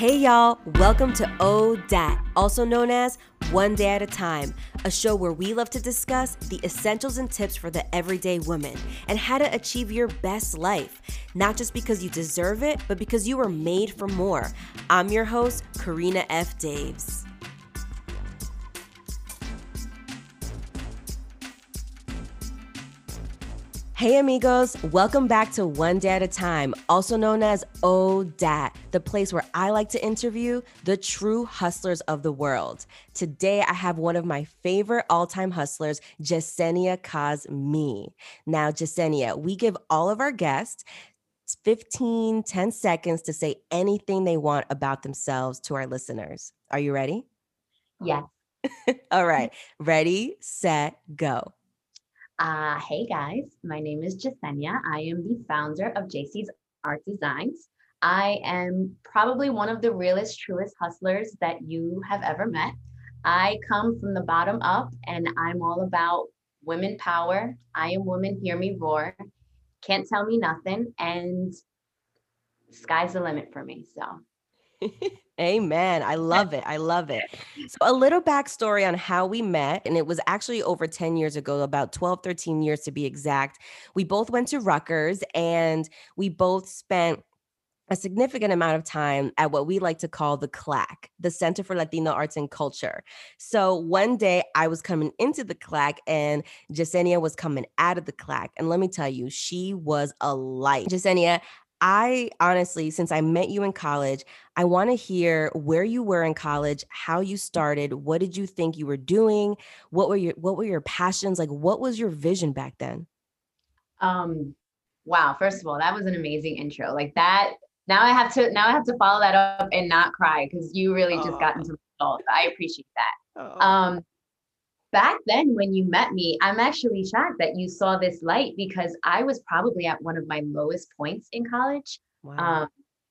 Hey y'all, welcome to ODAT, also known as One Day at a Time, a show where we love to discuss the essentials and tips for the everyday woman and how to achieve your best life, not just because you deserve it, but because you were made for more. I'm your host, Karina F. Daves. Hey amigos, welcome back to One Day at a Time, also known as ODAT, the place where I like to interview the true hustlers of the world. Today I have one of my favorite all-time hustlers, Jasenia Cosme. Now, Jasenia, we give all of our guests 15, 10 seconds to say anything they want about themselves to our listeners. Are you ready? Yes. all right. Ready, set, go. Uh, hey guys, my name is Jasenia. I am the founder of JC's Art Designs. I am probably one of the realest, truest hustlers that you have ever met. I come from the bottom up and I'm all about women power. I am woman, hear me roar. Can't tell me nothing. And sky's the limit for me. So Amen. I love it. I love it. So, a little backstory on how we met, and it was actually over 10 years ago, about 12, 13 years to be exact. We both went to Rutgers and we both spent a significant amount of time at what we like to call the CLAC, the Center for Latino Arts and Culture. So one day I was coming into the CLAC and Jasenia was coming out of the CLAC. And let me tell you, she was a light. Jasenia, I honestly, since I met you in college, I want to hear where you were in college, how you started, what did you think you were doing, what were your what were your passions, like what was your vision back then? Um wow, first of all, that was an amazing intro. Like that now I have to now I have to follow that up and not cry because you really just got into my I appreciate that. Oh. Um back then when you met me, I'm actually shocked that you saw this light because I was probably at one of my lowest points in college. Wow. Um,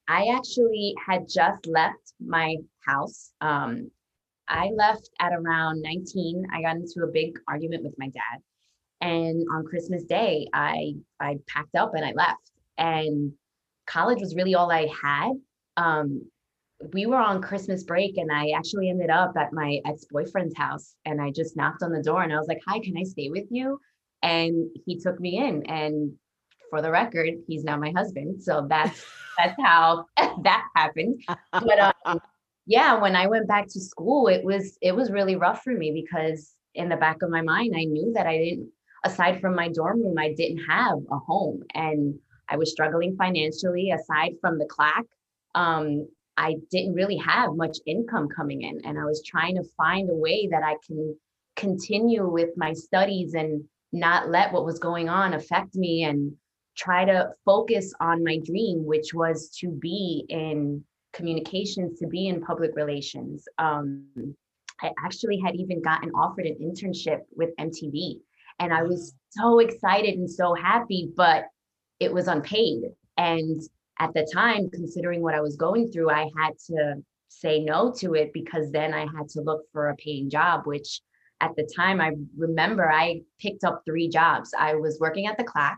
I actually had just left my house. Um, I left at around 19. I got into a big argument with my dad. And on Christmas Day, I I packed up and I left. And college was really all I had. Um, we were on Christmas break and I actually ended up at my ex-boyfriend's house and I just knocked on the door and I was like, "Hi, can I stay with you?" And he took me in and for the record, he's now my husband. So that's that's how that happened. But um, yeah, when I went back to school, it was it was really rough for me because in the back of my mind, I knew that I didn't aside from my dorm room, I didn't have a home and I was struggling financially aside from the CLAC. Um, I didn't really have much income coming in. And I was trying to find a way that I can continue with my studies and not let what was going on affect me and try to focus on my dream, which was to be in communications, to be in public relations. Um, I actually had even gotten offered an internship with MTV. And I was so excited and so happy, but it was unpaid. And at the time, considering what I was going through, I had to say no to it because then I had to look for a paying job, which at the time I remember I picked up three jobs. I was working at the CLAC,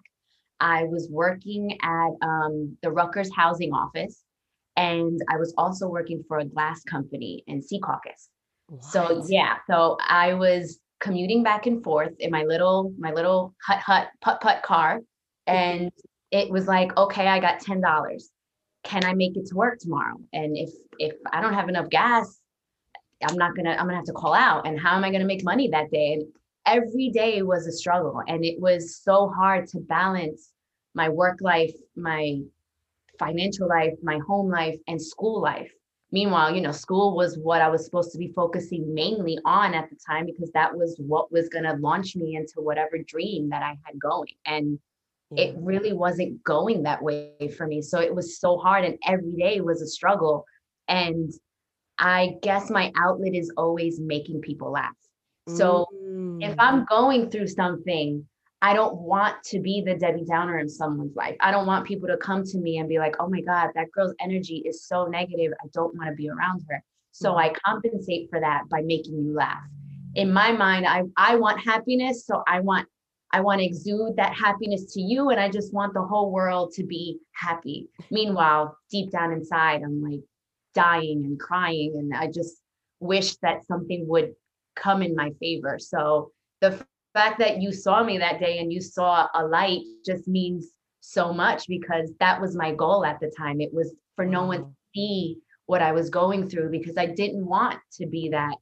I was working at um, the Rutgers housing office, and I was also working for a glass company in Secaucus. So yeah, so I was commuting back and forth in my little my little hut hut putt putt car, and it was like, okay, I got $10. Can I make it to work tomorrow? And if if I don't have enough gas, I'm not gonna, I'm gonna have to call out. And how am I gonna make money that day? And every day was a struggle. And it was so hard to balance my work life, my financial life, my home life, and school life. Meanwhile, you know, school was what I was supposed to be focusing mainly on at the time because that was what was going to launch me into whatever dream that I had going. And it really wasn't going that way for me. So it was so hard and every day was a struggle. And I guess my outlet is always making people laugh. So mm. if I'm going through something, I don't want to be the Debbie Downer in someone's life. I don't want people to come to me and be like, oh my God, that girl's energy is so negative. I don't want to be around her. So mm. I compensate for that by making you laugh. In my mind, I, I want happiness. So I want I want to exude that happiness to you. And I just want the whole world to be happy. Meanwhile, deep down inside, I'm like, dying and crying. And I just wish that something would come in my favor. So the fact that you saw me that day and you saw a light just means so much because that was my goal at the time. It was for no one to see what I was going through because I didn't want to be that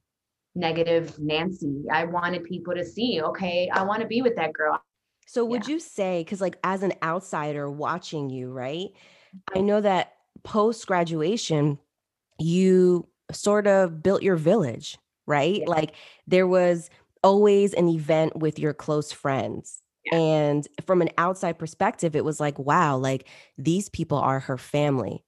negative Nancy. I wanted people to see, okay, I want to be with that girl. So would yeah. you say cuz like as an outsider watching you, right? I mm-hmm. know that post graduation you sort of built your village, right? Yeah. Like there was always an event with your close friends. Yeah. And from an outside perspective, it was like, wow, like these people are her family.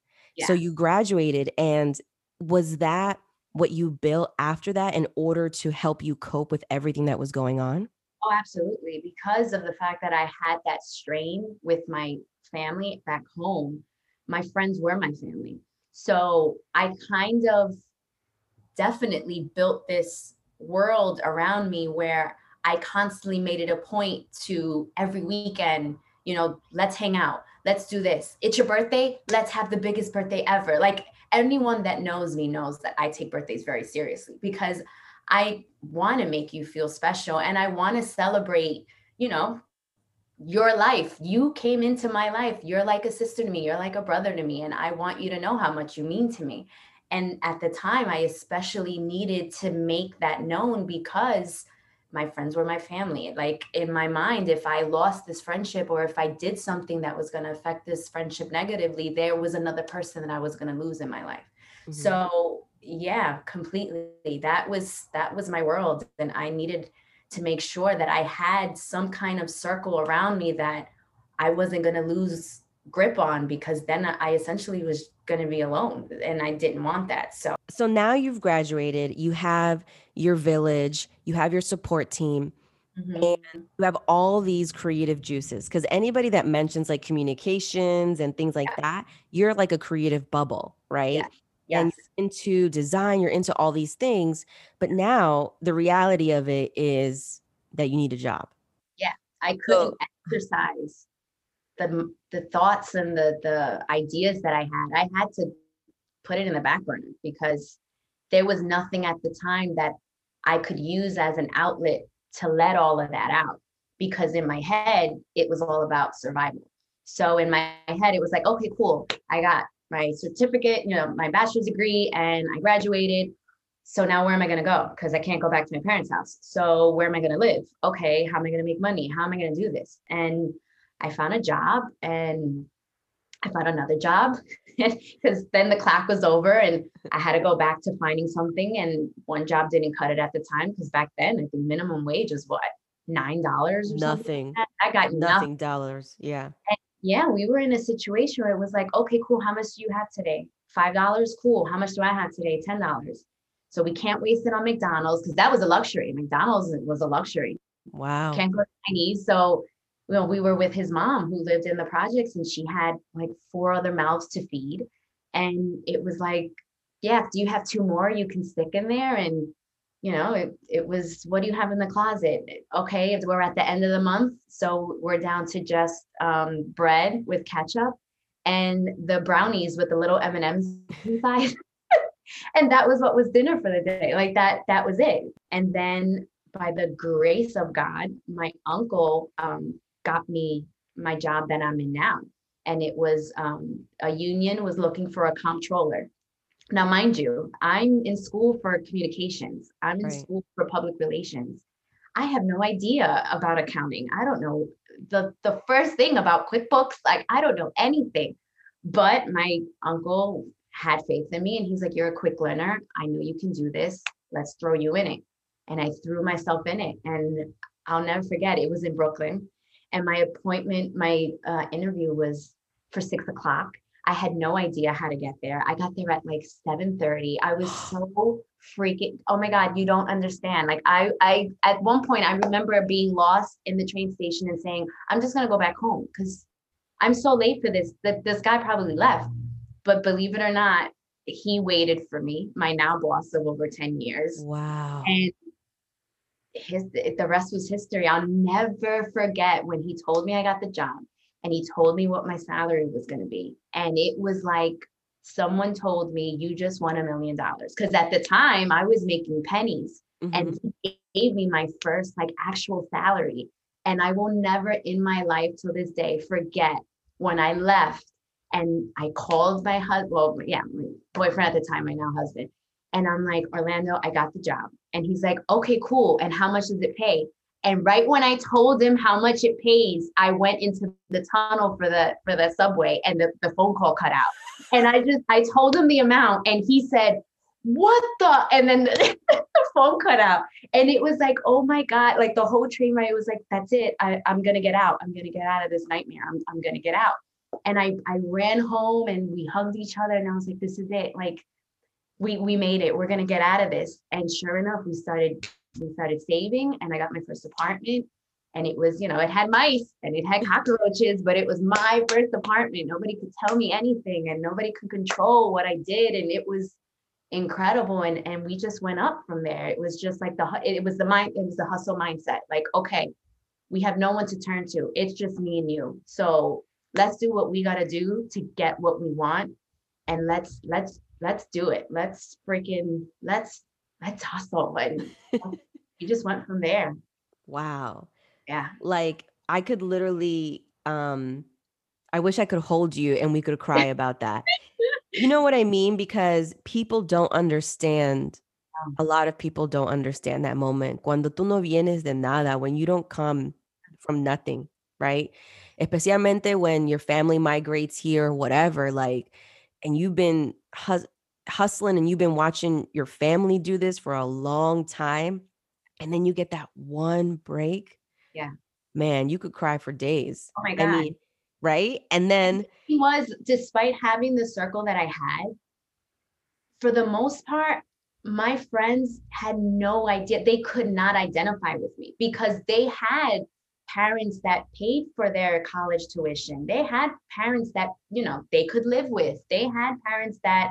So you graduated, and was that what you built after that in order to help you cope with everything that was going on? Oh, absolutely. Because of the fact that I had that strain with my family back home, my friends were my family. So I kind of definitely built this world around me where I constantly made it a point to every weekend, you know, let's hang out, let's do this. It's your birthday, let's have the biggest birthday ever. Like anyone that knows me knows that I take birthdays very seriously because I want to make you feel special and I want to celebrate, you know, your life. You came into my life. You're like a sister to me. You're like a brother to me. And I want you to know how much you mean to me. And at the time, I especially needed to make that known because my friends were my family. Like in my mind, if I lost this friendship or if I did something that was going to affect this friendship negatively, there was another person that I was going to lose in my life. Mm-hmm. So, yeah, completely. That was that was my world and I needed to make sure that I had some kind of circle around me that I wasn't going to lose grip on because then I essentially was going to be alone and I didn't want that. So So now you've graduated, you have your village, you have your support team. Mm-hmm. And you have all these creative juices because anybody that mentions like communications and things like yeah. that, you're like a creative bubble, right? Yeah. Yes. And into design, you're into all these things. But now the reality of it is that you need a job. Yeah. I couldn't so, exercise the the thoughts and the the ideas that I had, I had to put it in the back burner because there was nothing at the time that I could use as an outlet to let all of that out because in my head it was all about survival. So in my head it was like, okay, cool. I got my certificate, you know, my bachelor's degree and I graduated. So now where am I going to go? Because I can't go back to my parents' house. So where am I going to live? Okay, how am I going to make money? How am I going to do this? And I found a job and I found another job because then the clock was over and I had to go back to finding something. And one job didn't cut it at the time because back then I think minimum wage was what nine dollars. Or something. Nothing. I got nothing dollars. Yeah. And yeah, we were in a situation where it was like, okay, cool. How much do you have today? Five dollars. Cool. How much do I have today? Ten dollars. So we can't waste it on McDonald's because that was a luxury. McDonald's was a luxury. Wow. Can't go to Chinese. So know, we were with his mom who lived in the projects and she had like four other mouths to feed. And it was like, yeah, do you have two more you can stick in there? And, you know, it, it was, what do you have in the closet? Okay, we're at the end of the month. So we're down to just um, bread with ketchup and the brownies with the little M&Ms inside. and that was what was dinner for the day. Like that, that was it. And then by the grace of God, my uncle um, got me my job that I'm in now. And it was um, a union was looking for a comptroller. Now, mind you, I'm in school for communications. I'm in right. school for public relations. I have no idea about accounting. I don't know the the first thing about QuickBooks. Like I don't know anything. But my uncle had faith in me, and he's like, "You're a quick learner. I know you can do this. Let's throw you in it." And I threw myself in it, and I'll never forget. It was in Brooklyn and my appointment, my uh, interview was for six o'clock. I had no idea how to get there. I got there at like 7:30. I was so freaking oh my god, you don't understand. Like I I at one point I remember being lost in the train station and saying, I'm just gonna go back home because I'm so late for this. That this guy probably left. But believe it or not, he waited for me, my now boss of over 10 years. Wow. And his the rest was history. I'll never forget when he told me I got the job and he told me what my salary was going to be. And it was like someone told me you just won a million dollars because at the time I was making pennies mm-hmm. and he gave me my first like actual salary and I will never in my life till this day forget when I left and I called my husband, well, yeah, my boyfriend at the time, my now husband. And I'm like, Orlando, I got the job. And he's like, okay, cool. And how much does it pay? And right when I told him how much it pays, I went into the tunnel for the for the subway and the, the phone call cut out. And I just I told him the amount and he said, What the? And then the, the phone cut out. And it was like, oh my God, like the whole train ride was like, that's it. I, I'm gonna get out. I'm gonna get out of this nightmare. I'm I'm gonna get out. And I I ran home and we hugged each other and I was like, this is it. Like we we made it. We're gonna get out of this. And sure enough, we started we started saving and I got my first apartment. And it was, you know, it had mice and it had cockroaches, but it was my first apartment. Nobody could tell me anything and nobody could control what I did. And it was incredible. And and we just went up from there. It was just like the it was the mind, it was the hustle mindset. Like, okay, we have no one to turn to. It's just me and you. So let's do what we gotta do to get what we want. And let's let's let's do it. Let's freaking let's let's hustle. And we just went from there. Wow. Yeah. Like I could literally um I wish I could hold you and we could cry about that. you know what I mean? Because people don't understand. A lot of people don't understand that moment. Cuando tú no vienes de nada, when you don't come from nothing, right? Especialmente when your family migrates here or whatever, like, and you've been hus- hustling and you've been watching your family do this for a long time and then you get that one break yeah. man you could cry for days oh my god. I mean, right? And then he was despite having the circle that i had for the most part my friends had no idea they could not identify with me because they had parents that paid for their college tuition they had parents that you know they could live with they had parents that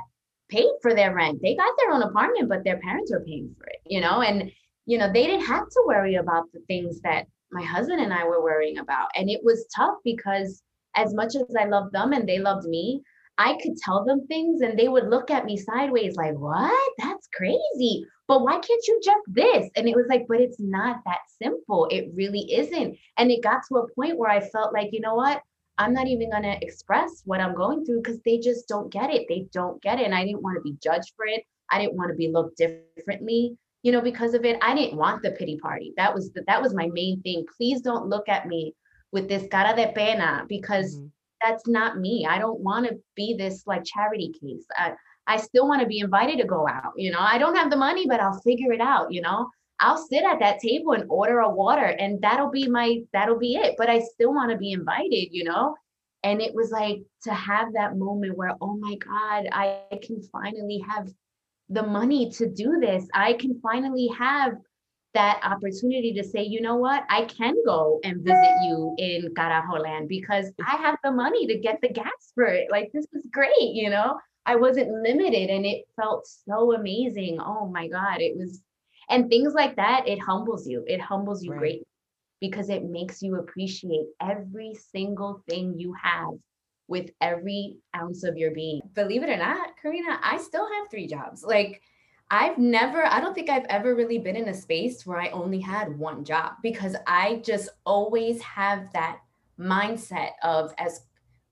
paid for their rent. They got their own apartment, but their parents were paying for it, you know, and you know, they didn't have to worry about the things that my husband and I were worrying about. And it was tough because as much as I loved them and they loved me, I could tell them things and they would look at me sideways like, what? That's crazy. But why can't you just this? And it was like, but it's not that simple. It really isn't. And it got to a point where I felt like, you know what? I'm not even going to express what I'm going through because they just don't get it. They don't get it. And I didn't want to be judged for it. I didn't want to be looked differently, you know, because of it. I didn't want the pity party. That was the, that was my main thing. Please don't look at me with this cara de pena because mm-hmm. that's not me. I don't want to be this like charity case. I, I still want to be invited to go out. You know, I don't have the money, but I'll figure it out, you know. I'll sit at that table and order a water and that'll be my that'll be it. But I still want to be invited, you know? And it was like to have that moment where, oh my God, I can finally have the money to do this. I can finally have that opportunity to say, you know what, I can go and visit you in Carajo land because I have the money to get the gas for it. Like this is great, you know. I wasn't limited and it felt so amazing. Oh my God. It was and things like that it humbles you it humbles you right. greatly because it makes you appreciate every single thing you have with every ounce of your being believe it or not karina i still have three jobs like I've never, I don't think I've ever really been in a space where I only had one job because I just always have that mindset of as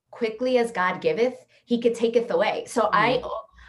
quickly as God giveth, he could taketh away. So mm-hmm. I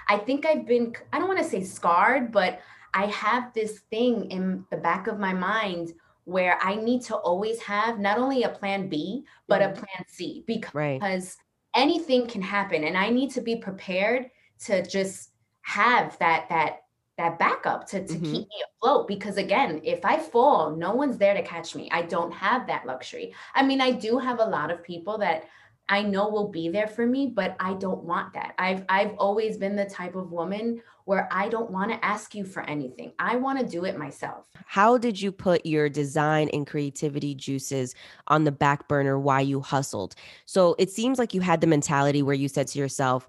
I think I've been I don't want to say scarred, but I have this thing in the back of my mind where I need to always have not only a plan B, but mm-hmm. a plan C because right. anything can happen. And I need to be prepared to just have that, that, that backup to, to mm-hmm. keep me afloat. Because again, if I fall, no one's there to catch me. I don't have that luxury. I mean, I do have a lot of people that I know will be there for me, but I don't want that. I've I've always been the type of woman where I don't want to ask you for anything. I want to do it myself. How did you put your design and creativity juices on the back burner while you hustled? So it seems like you had the mentality where you said to yourself,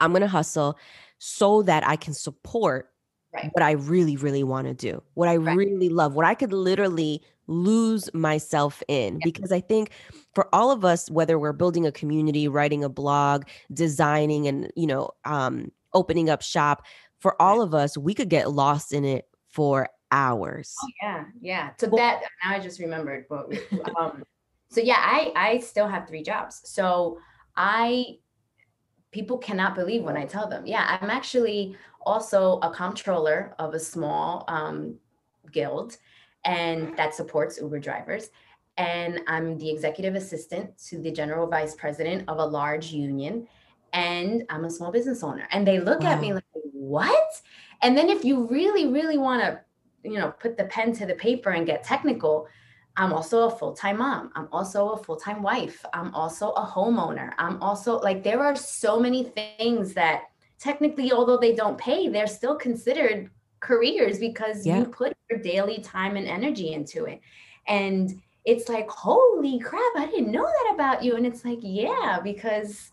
I'm going to hustle so that I can support right. what I really, really want to do, what I right. really love, what I could literally lose myself in. Yeah. Because I think for all of us, whether we're building a community, writing a blog, designing, and you know, um, opening up shop, for all of us, we could get lost in it for hours. Oh yeah, yeah. So well, that now I just remembered. But um, so yeah, I I still have three jobs. So I people cannot believe when I tell them, yeah, I'm actually also a comptroller of a small um, guild and that supports Uber drivers. And I'm the executive assistant to the general vice president of a large union. And I'm a small business owner. And they look wow. at me like, what? And then if you really, really want to, you know, put the pen to the paper and get technical, I'm also a full time mom. I'm also a full time wife. I'm also a homeowner. I'm also like, there are so many things that technically, although they don't pay, they're still considered careers because yeah. you put your daily time and energy into it. And it's like, holy crap, I didn't know that about you. And it's like, yeah, because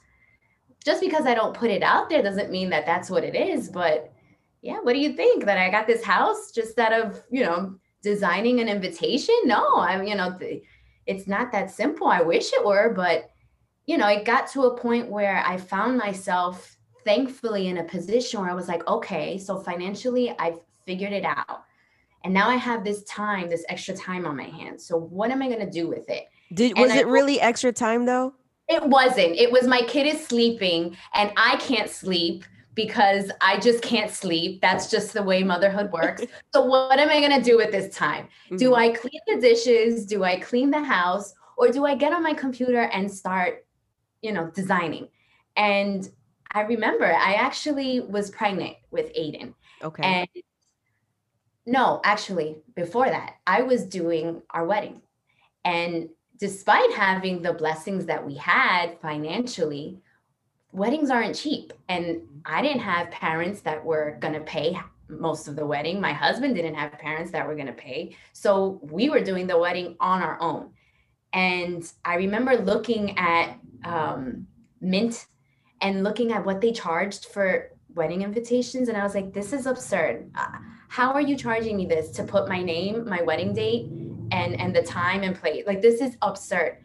just because I don't put it out there doesn't mean that that's what it is. But yeah, what do you think? That I got this house just out of, you know, designing an invitation? No, I'm, you know, it's not that simple. I wish it were, but, you know, it got to a point where I found myself thankfully in a position where I was like, okay, so financially I've figured it out. And now I have this time, this extra time on my hands. So what am I going to do with it? Did was and it I, really extra time though? It wasn't. It was my kid is sleeping and I can't sleep because I just can't sleep. That's just the way motherhood works. so what am I going to do with this time? Mm-hmm. Do I clean the dishes? Do I clean the house? Or do I get on my computer and start, you know, designing? And I remember I actually was pregnant with Aiden. Okay. And no, actually, before that, I was doing our wedding. And despite having the blessings that we had financially, weddings aren't cheap. And I didn't have parents that were going to pay most of the wedding. My husband didn't have parents that were going to pay. So we were doing the wedding on our own. And I remember looking at um, Mint and looking at what they charged for wedding invitations and i was like this is absurd uh, how are you charging me this to put my name my wedding date and and the time and place like this is absurd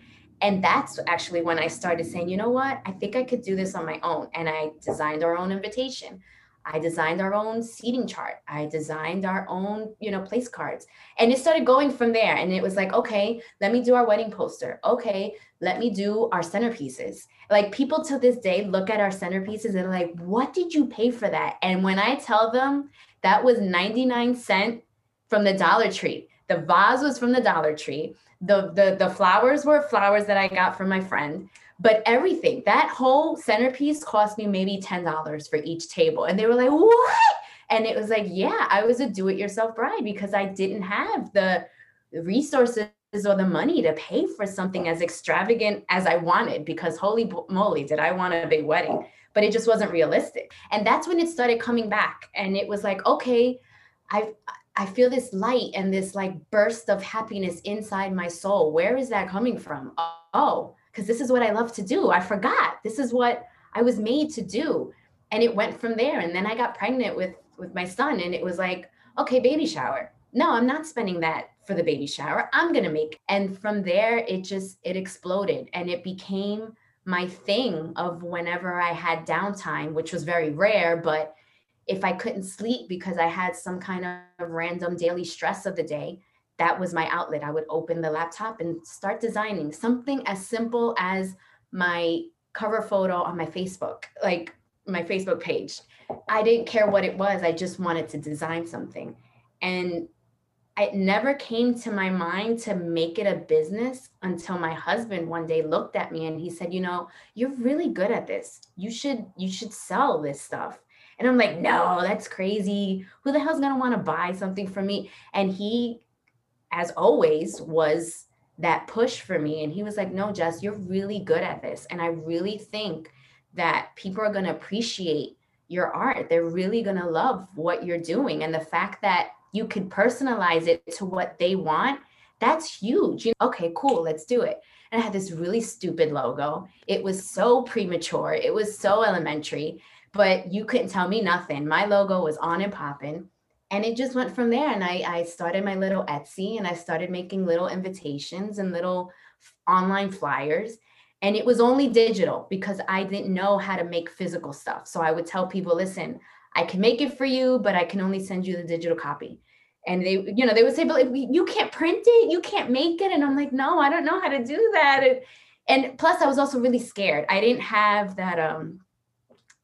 and that's actually when i started saying you know what i think i could do this on my own and i designed our own invitation I designed our own seating chart. I designed our own, you know, place cards. And it started going from there. And it was like, okay, let me do our wedding poster. Okay, let me do our centerpieces. Like people to this day look at our centerpieces and like, what did you pay for that? And when I tell them that was 99 cent from the Dollar Tree, the vase was from the Dollar Tree. The, the the flowers were flowers that I got from my friend. But everything that whole centerpiece cost me maybe $10 for each table. And they were like what? And it was like yeah i was a do-it-yourself bride because i didn't have the resources or the money to pay for something as extravagant as i wanted because holy moly did i want a big wedding. But it just wasn't realistic. And that's when it started coming back. And it was like okay i i feel this light and this like burst of happiness inside my soul where is that coming from oh because this is what I love to do. I forgot. This is what I was made to do. And it went from there. And then I got pregnant with with my son and it was like, okay, baby shower. No, I'm not spending that for the baby shower. I'm going to make. And from there it just it exploded and it became my thing of whenever I had downtime, which was very rare, but if I couldn't sleep because I had some kind of random daily stress of the day, that was my outlet. I would open the laptop and start designing something as simple as my cover photo on my Facebook, like my Facebook page. I didn't care what it was. I just wanted to design something. And it never came to my mind to make it a business until my husband one day looked at me and he said, "You know, you're really good at this. You should you should sell this stuff." And I'm like, "No, that's crazy. Who the hell's going to want to buy something from me?" And he as always, was that push for me. And he was like, No, Jess, you're really good at this. And I really think that people are going to appreciate your art. They're really going to love what you're doing. And the fact that you could personalize it to what they want, that's huge. You know, okay, cool, let's do it. And I had this really stupid logo. It was so premature, it was so elementary, but you couldn't tell me nothing. My logo was on and popping and it just went from there. And I, I started my little Etsy and I started making little invitations and little online flyers. And it was only digital because I didn't know how to make physical stuff. So I would tell people, listen, I can make it for you, but I can only send you the digital copy. And they, you know, they would say, but you can't print it, you can't make it. And I'm like, no, I don't know how to do that. And, and plus I was also really scared. I didn't have that um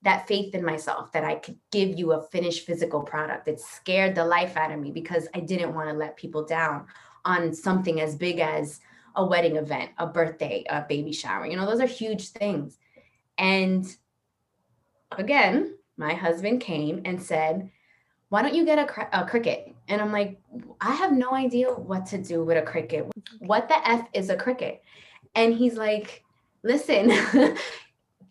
that faith in myself that I could give you a finished physical product. It scared the life out of me because I didn't want to let people down on something as big as a wedding event, a birthday, a baby shower. You know, those are huge things. And again, my husband came and said, Why don't you get a, cr- a Cricut? And I'm like, I have no idea what to do with a Cricut. What the F is a Cricut? And he's like, Listen,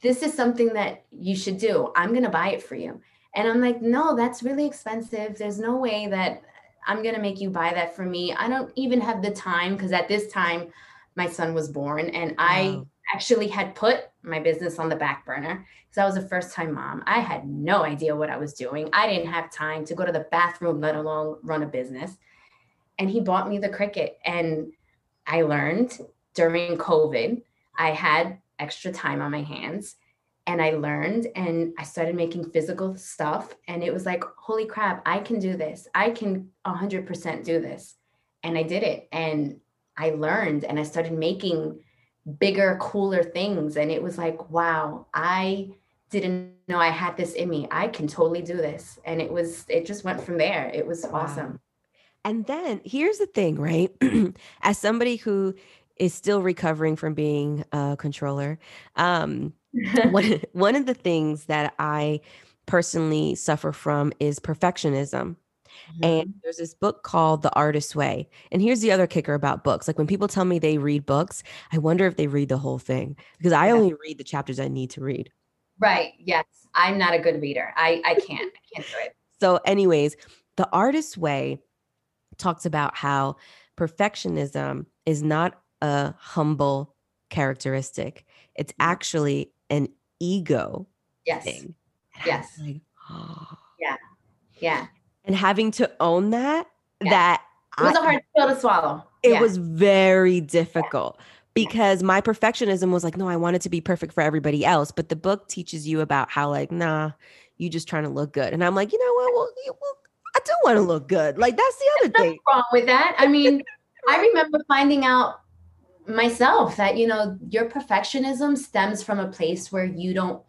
this is something that you should do. I'm going to buy it for you. And I'm like, no, that's really expensive. There's no way that I'm going to make you buy that for me. I don't even have the time because at this time, my son was born and wow. I actually had put my business on the back burner because I was a first time mom. I had no idea what I was doing. I didn't have time to go to the bathroom, let alone run a business. And he bought me the Cricut. And I learned during COVID, I had extra time on my hands and I learned and I started making physical stuff. And it was like, holy crap, I can do this. I can 100% do this. And I did it. And I learned and I started making bigger, cooler things. And it was like, wow, I didn't know I had this in me. I can totally do this. And it was, it just went from there. It was wow. awesome. And then here's the thing, right? As somebody who is still recovering from being a controller. Um, one, one of the things that I personally suffer from is perfectionism. Mm-hmm. And there's this book called The Artist's Way. And here's the other kicker about books. Like when people tell me they read books, I wonder if they read the whole thing because I yeah. only read the chapters I need to read. Right. Yes. I'm not a good reader. I, I can't. I can't do it. So, anyways, The Artist's Way talks about how perfectionism is not a humble characteristic. It's mm-hmm. actually an ego yes. thing. yes. Like, oh. Yeah. Yeah. And having to own that, yeah. that it was I, a hard pill to swallow. It yeah. was very difficult. Yeah. Because my perfectionism was like, no, I want it to be perfect for everybody else. But the book teaches you about how, like, nah, you just trying to look good. And I'm like, you know what? Well, you, well I do want to look good. Like that's the other There's thing. wrong with that. I mean, I remember finding out myself that you know your perfectionism stems from a place where you don't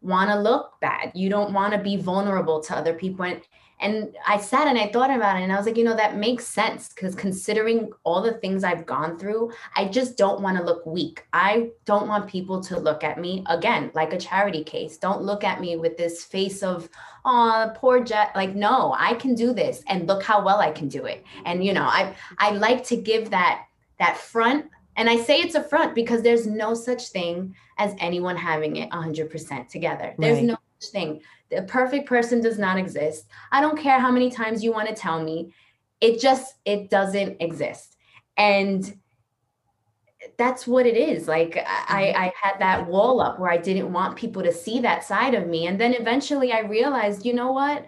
want to look bad. You don't want to be vulnerable to other people. And and i sat and i thought about it and i was like you know that makes sense because considering all the things i've gone through i just don't want to look weak. I don't want people to look at me again like a charity case. Don't look at me with this face of oh poor Jess like no i can do this and look how well i can do it. And you know i i like to give that that front and I say it's a front because there's no such thing as anyone having it 100% together. There's right. no such thing. The perfect person does not exist. I don't care how many times you want to tell me. It just it doesn't exist. And that's what it is. Like I, mm-hmm. I had that wall up where I didn't want people to see that side of me. And then eventually I realized, you know what?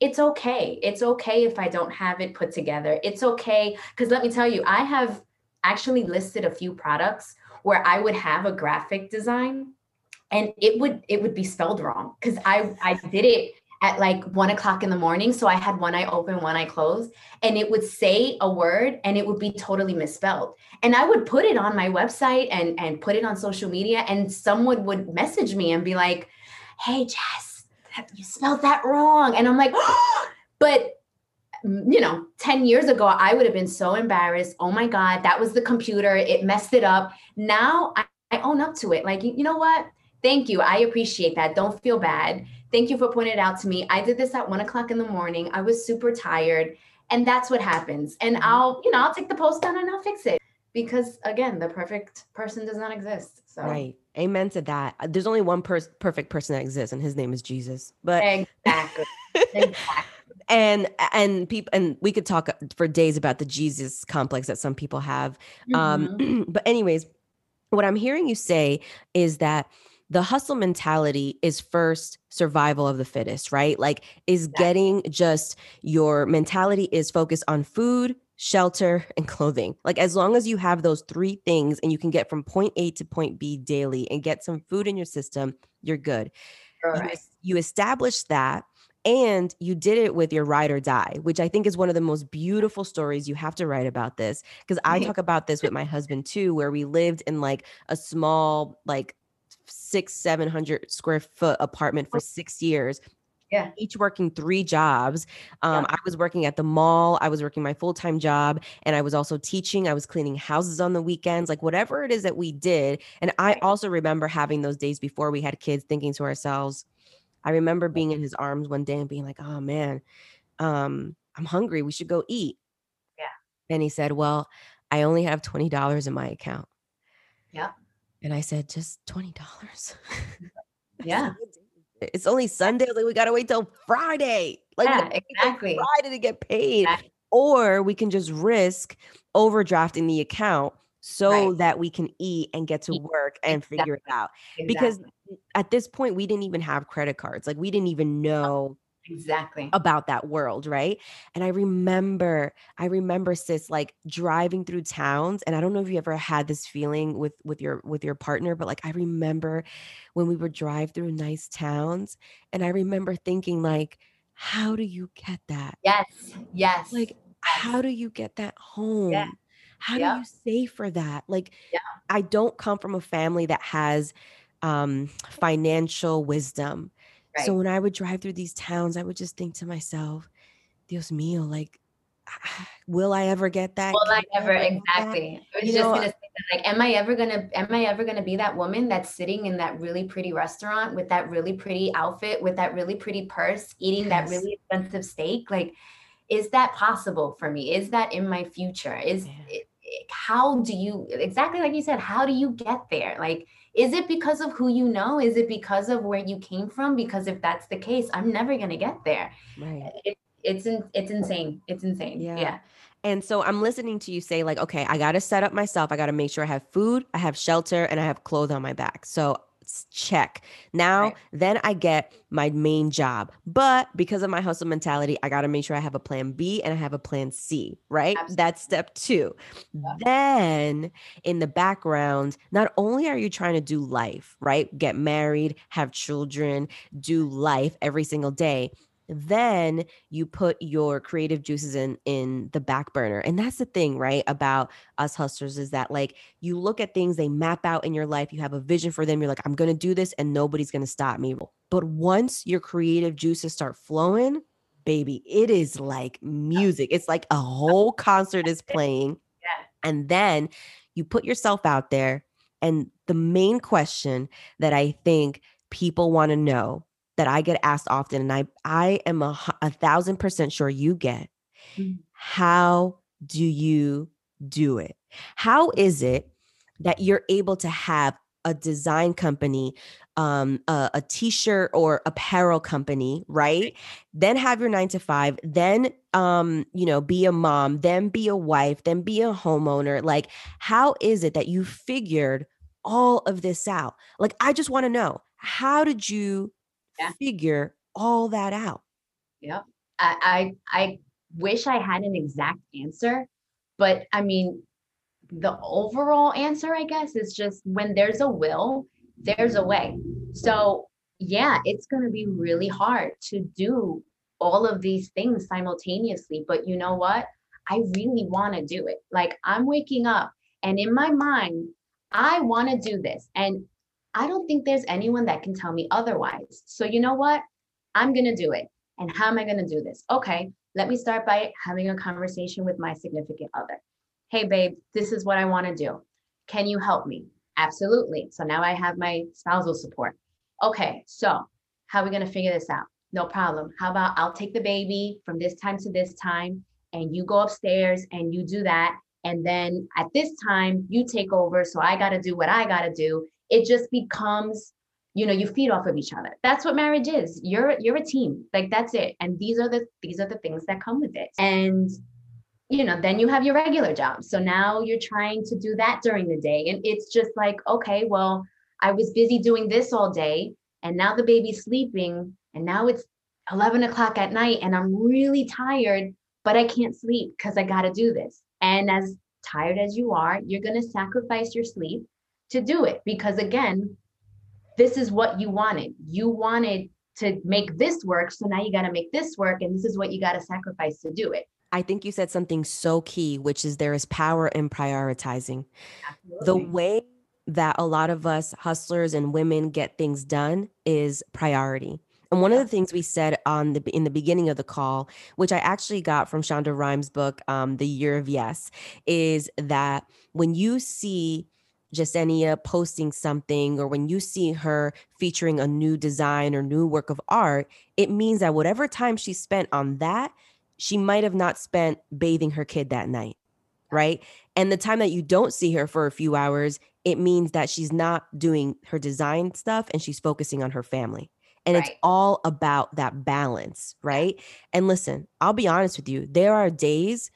It's okay. It's okay if I don't have it put together. It's okay. Because let me tell you, I have actually listed a few products where I would have a graphic design and it would it would be spelled wrong because I I did it at like one o'clock in the morning. So I had one eye open, one eye closed, and it would say a word and it would be totally misspelled. And I would put it on my website and and put it on social media, and someone would message me and be like, "Hey, Jess, you spelled that wrong," and I'm like, oh, but you know, 10 years ago, I would have been so embarrassed. Oh my God, that was the computer. It messed it up. Now I, I own up to it. Like, you, know what? Thank you. I appreciate that. Don't feel bad. Thank you for pointing it out to me. I did this at one o'clock in the morning. I was super tired. And that's what happens. And mm-hmm. I'll, you know, I'll take the post down and I'll fix it. Because again, the perfect person does not exist. So right. Amen to that. There's only one per- perfect person that exists, and his name is Jesus. But exactly. exactly and and people and we could talk for days about the jesus complex that some people have um, mm-hmm. um but anyways what i'm hearing you say is that the hustle mentality is first survival of the fittest, right? Like, is getting just your mentality is focused on food, shelter, and clothing. Like, as long as you have those three things and you can get from point A to point B daily and get some food in your system, you're good. Right. You, you establish that and you did it with your ride or die which i think is one of the most beautiful stories you have to write about this because i talk about this with my husband too where we lived in like a small like six seven hundred square foot apartment for six years yeah. each working three jobs. Um, yeah. i was working at the mall i was working my full-time job and i was also teaching i was cleaning houses on the weekends like whatever it is that we did. And i also remember having those days before we had kids thinking to ourselves i remember being in his arms one day and being like oh man um, i'm hungry we should go eat yeah and he said well i only have $20 in my account yeah and I said, just $20. Yeah. it's only Sunday. Like, we got to wait till Friday. Like, yeah, exactly. Friday to get paid. Exactly. Or we can just risk overdrafting the account so right. that we can eat and get to work and exactly. figure it out. Exactly. Because at this point, we didn't even have credit cards. Like, we didn't even know exactly about that world right and i remember i remember sis like driving through towns and i don't know if you ever had this feeling with with your with your partner but like i remember when we would drive through nice towns and i remember thinking like how do you get that yes yes like how do you get that home yeah. how do you save for that like yeah. i don't come from a family that has um financial wisdom Right. So when I would drive through these towns, I would just think to myself, Dios mío, like, will I ever get that? Will I ever? Exactly. I was you just know, gonna say that, like, am I ever gonna, am I ever gonna be that woman that's sitting in that really pretty restaurant with that really pretty outfit, with that really pretty purse, eating yes. that really expensive steak? Like, is that possible for me? Is that in my future? Is it, how do you exactly like you said? How do you get there? Like, is it because of who you know? Is it because of where you came from? Because if that's the case, I'm never going to get there. Right. It, it's in, it's insane. It's insane. Yeah. yeah. And so I'm listening to you say, like, okay, I got to set up myself. I got to make sure I have food, I have shelter, and I have clothes on my back. So check. Now, right. then I get my main job. But because of my hustle mentality, I got to make sure I have a plan B and I have a plan C, right? Absolutely. That's step two. Yeah. Then in the background, not only are you trying to do life, right? Get married, have children, do life every single day then you put your creative juices in in the back burner and that's the thing right about us hustlers is that like you look at things they map out in your life you have a vision for them you're like i'm going to do this and nobody's going to stop me but once your creative juices start flowing baby it is like music it's like a whole concert is playing yeah. and then you put yourself out there and the main question that i think people want to know that I get asked often, and I I am a, a thousand percent sure you get. Mm-hmm. How do you do it? How is it that you're able to have a design company, um, a, a t-shirt or apparel company, right? Then have your nine to five, then um, you know, be a mom, then be a wife, then be a homeowner. Like, how is it that you figured all of this out? Like, I just want to know, how did you yeah. figure all that out. Yep. I, I I wish I had an exact answer, but I mean, the overall answer, I guess, is just when there's a will, there's a way. So yeah, it's gonna be really hard to do all of these things simultaneously. But you know what? I really want to do it. Like I'm waking up and in my mind, I want to do this. And I don't think there's anyone that can tell me otherwise. So, you know what? I'm going to do it. And how am I going to do this? Okay, let me start by having a conversation with my significant other. Hey, babe, this is what I want to do. Can you help me? Absolutely. So now I have my spousal support. Okay, so how are we going to figure this out? No problem. How about I'll take the baby from this time to this time, and you go upstairs and you do that. And then at this time, you take over. So I got to do what I got to do it just becomes you know you feed off of each other. That's what marriage is. You're you're a team. Like that's it. And these are the these are the things that come with it. And you know then you have your regular job. So now you're trying to do that during the day. And it's just like okay well I was busy doing this all day and now the baby's sleeping and now it's 11 o'clock at night and I'm really tired, but I can't sleep because I got to do this. And as tired as you are, you're going to sacrifice your sleep to do it because, again, this is what you wanted. You wanted to make this work. So now you got to make this work. And this is what you got to sacrifice to do it. I think you said something so key, which is there is power in prioritizing. Absolutely. The way that a lot of us hustlers and women get things done is priority. And one of the things we said on the in the beginning of the call, which I actually got from Shonda Rhimes' book, um, The Year of Yes, is that when you see Jessenia posting something or when you see her featuring a new design or new work of art, it means that whatever time she spent on that, she might have not spent bathing her kid that night. Right. And the time that you don't see her for a few hours, it means that she's not doing her design stuff and she's focusing on her family. And right. it's all about that balance, right? And listen, I'll be honest with you, there are days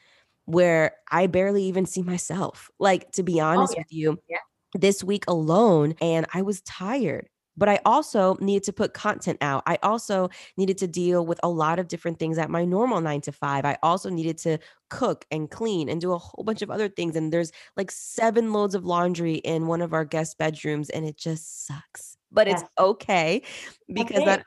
where I barely even see myself. Like, to be oh, honest oh, yeah. with you, yeah. This week alone, and I was tired but I also needed to put content out. I also needed to deal with a lot of different things at my normal nine to five. I also needed to cook and clean and do a whole bunch of other things. And there's like seven loads of laundry in one of our guest bedrooms, and it just sucks. But yes. it's okay because okay. that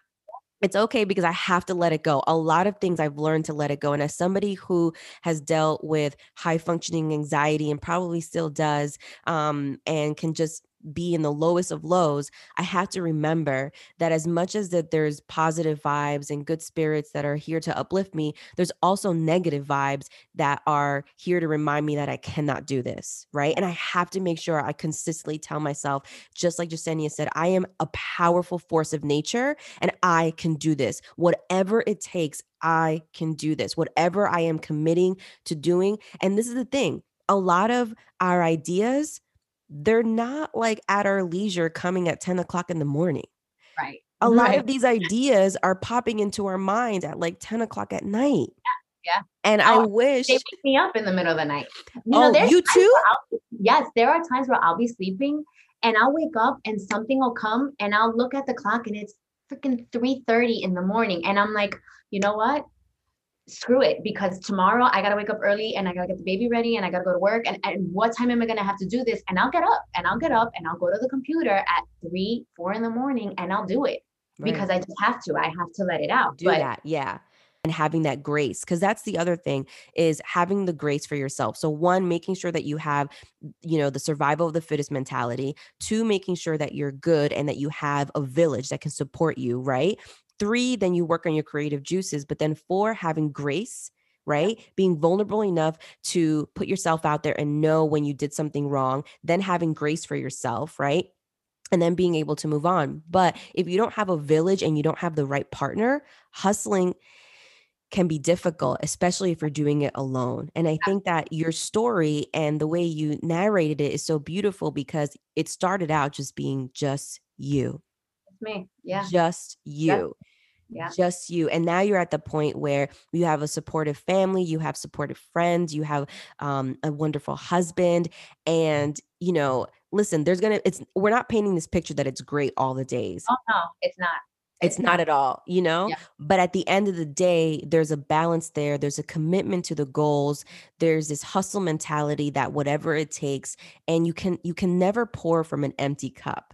it's okay because I have to let it go. A lot of things I've learned to let it go. And as somebody who has dealt with high functioning anxiety and probably still does, um, and can just be in the lowest of lows i have to remember that as much as that there's positive vibes and good spirits that are here to uplift me there's also negative vibes that are here to remind me that i cannot do this right? And i have to make sure i consistently tell myself just like Jessenia said i am a powerful force of nature and i can do this. Whatever it takes i can do this. Whatever i am committing to doing and this is the thing a lot of our ideas they're not like at our leisure coming at 10 o'clock in the morning. Right. A lot of these ideas are popping into our mind at like 10 o'clock at night. Yeah. yeah. And oh, I wish they wake me up in the middle of the night. You oh, know, you too? yes, there are times where I'll be sleeping and I'll wake up and something will come and I'll look at the clock and it's freaking 3 30 in the morning. And I'm like, you know what? Screw it because tomorrow I gotta wake up early and I gotta get the baby ready and I gotta go to work and, and what time am I gonna have to do this? And I'll get up and I'll get up and I'll go to the computer at three, four in the morning and I'll do it right. because I just have to. I have to let it out. Do but, that, yeah. And having that grace, because that's the other thing is having the grace for yourself. So, one, making sure that you have, you know, the survival of the fittest mentality. Two, making sure that you're good and that you have a village that can support you, right? Three, then you work on your creative juices. But then four, having grace right? Being vulnerable enough to put yourself out there and know when you did something wrong, then having grace for yourself, right? And then being able to move on. But if you don't have a village and you don't have the right partner, hustling can be difficult, especially if you're doing it alone. And I think that your story and the way you narrated it is so beautiful because it started out just being just you. me. Yeah. Just you. Yeah just you and now you're at the point where you have a supportive family you have supportive friends you have um, a wonderful husband and you know listen there's gonna it's we're not painting this picture that it's great all the days oh no it's not it's, not, at all, you know? Yeah. But at the end of the day, there's a balance there. There's a commitment to the goals. There's this hustle mentality that whatever it takes, and you can you can never pour from an empty cup.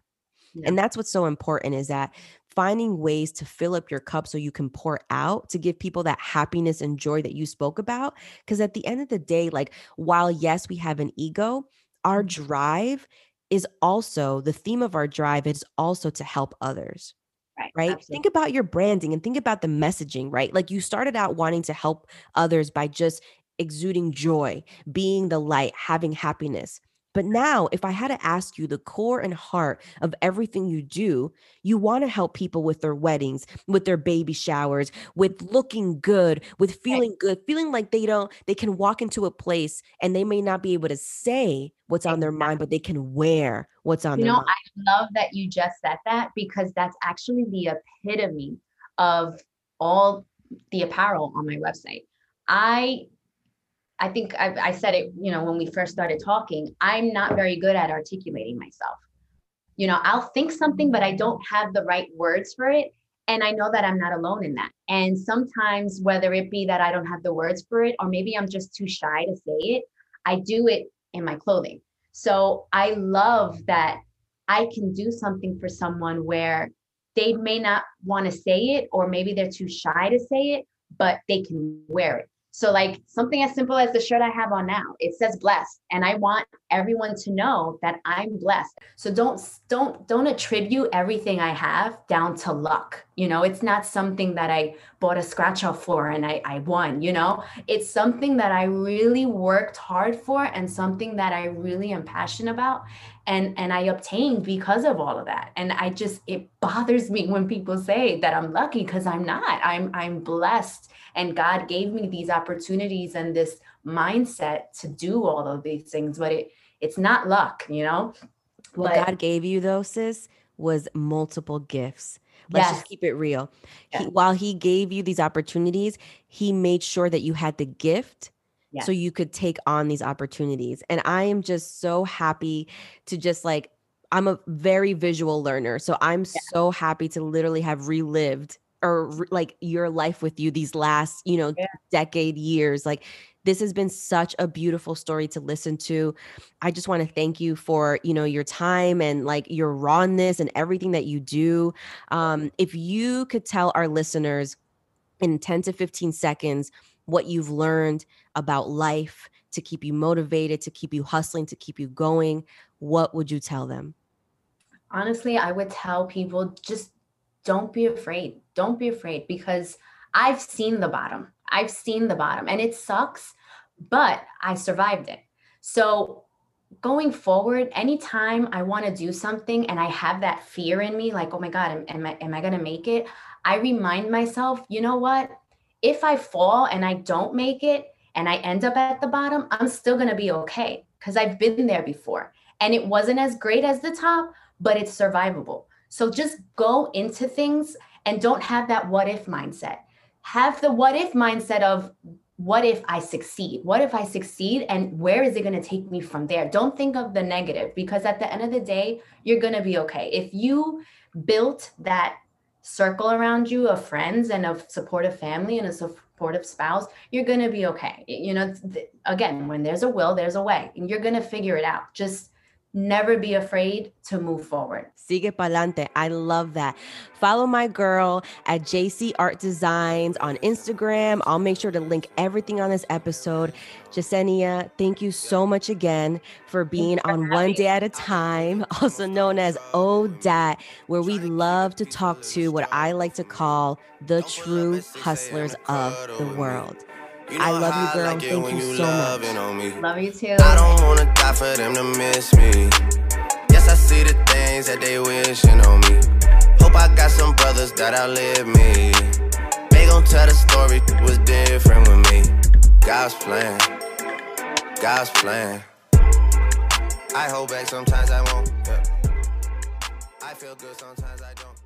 Yeah. And that's what's so important is that finding ways to fill up your cup so you can pour out to give people that happiness and joy that you spoke about. Because at the end of the day, like, while yes, we have an ego, our mm-hmm. drive is also the theme of our drive is also to help others. Right. Right. Think about your branding and think about the messaging, right? Like you started out wanting to help others by just exuding joy, being the light, having happiness. But now, if I had to ask you the core and heart of everything you do, you want to help people with their weddings, with their baby showers, with looking good, with feeling good, feeling like they don't, they can walk into a place and they may not be able to say what's on their mind, but they can wear what's on their mind. you their know, mind. I love that you just said that because that's actually the epitome of all the apparel on my website. I I think I, I said it, you know, when we first started talking, I'm not very good at articulating myself. you know, I'll think something, but I don't have the right words for it. And I know that I'm not alone in that. And sometimes, whether it be that I don't have the words for it, or maybe I'm just too shy to say it, I do it in my clothing. So I love that I can do something for someone where they may not want to say it, or maybe they're too shy to say it, but they can wear it. So like something as simple as the shirt I have on now, it says blessed and I want everyone to know that I'm blessed. So don't don't don't attribute everything I have down to luck. You know, it's not something that I bought a scratch off for and I, I won, you know. It's something that I really worked hard for and something that I really am passionate about and and I obtained because of all of that. And I just it bothers me when people say that I'm lucky because I'm not. I'm I'm blessed and God gave me these opportunities and this mindset to do all of these things, but it it's not luck, you know. What but, God gave you though, sis, was multiple gifts. Let's yes. just keep it real. He, while he gave you these opportunities, he made sure that you had the gift yes. so you could take on these opportunities. And I am just so happy to just like I'm a very visual learner. So I'm so happy to literally have relived or like your life with you these last, you know, yeah. decade years. Like this has been such a beautiful story to listen to. I just want to thank you for, you know, your time and like your rawness and everything that you do. Um, if you could tell our listeners in 10 to 15 seconds what you've learned about life to keep you motivated, to keep you hustling, to keep you going, what would you tell them? Honestly, I would tell people just don't be afraid. Don't be afraid because I've seen the bottom. I've seen the bottom and it sucks, but I survived it. So going forward, anytime I want to do something and I have that fear in me, like, oh my God, am, am I, am I going to make it? I remind myself, you know what? If I fall and I don't make it and I end up at the bottom, I'm still going to be okay because I've been there before. And it wasn't as great as the top, but it's survivable. So just go into things and don't have that what if mindset. Have the what if mindset of what if I succeed? What if I succeed? And where is it going to take me from there? Don't think of the negative because at the end of the day, you're going to be okay. If you built that circle around you of friends and of supportive family and a supportive spouse, you're going to be okay. You know, again, when there's a will, there's a way, and you're going to figure it out. Just never be afraid to move forward. Sigue pa'lante. I love that. Follow my girl at JC Art Designs on Instagram. I'll make sure to link everything on this episode. Jessenia, thank you so much again for being for on One Day at a Time, also known as ODAT, where we love to talk to what I like to call the true hustlers of the world. You know I love you, girl. Like Thank you so much. Love you too. I don't wanna die for them to miss me. Yes, I see the things that they wishing on me. Hope I got some brothers that outlive me. They gon' tell the story was different with me. God's plan, God's plan. I hold back sometimes I won't. Yeah. I feel good sometimes I don't.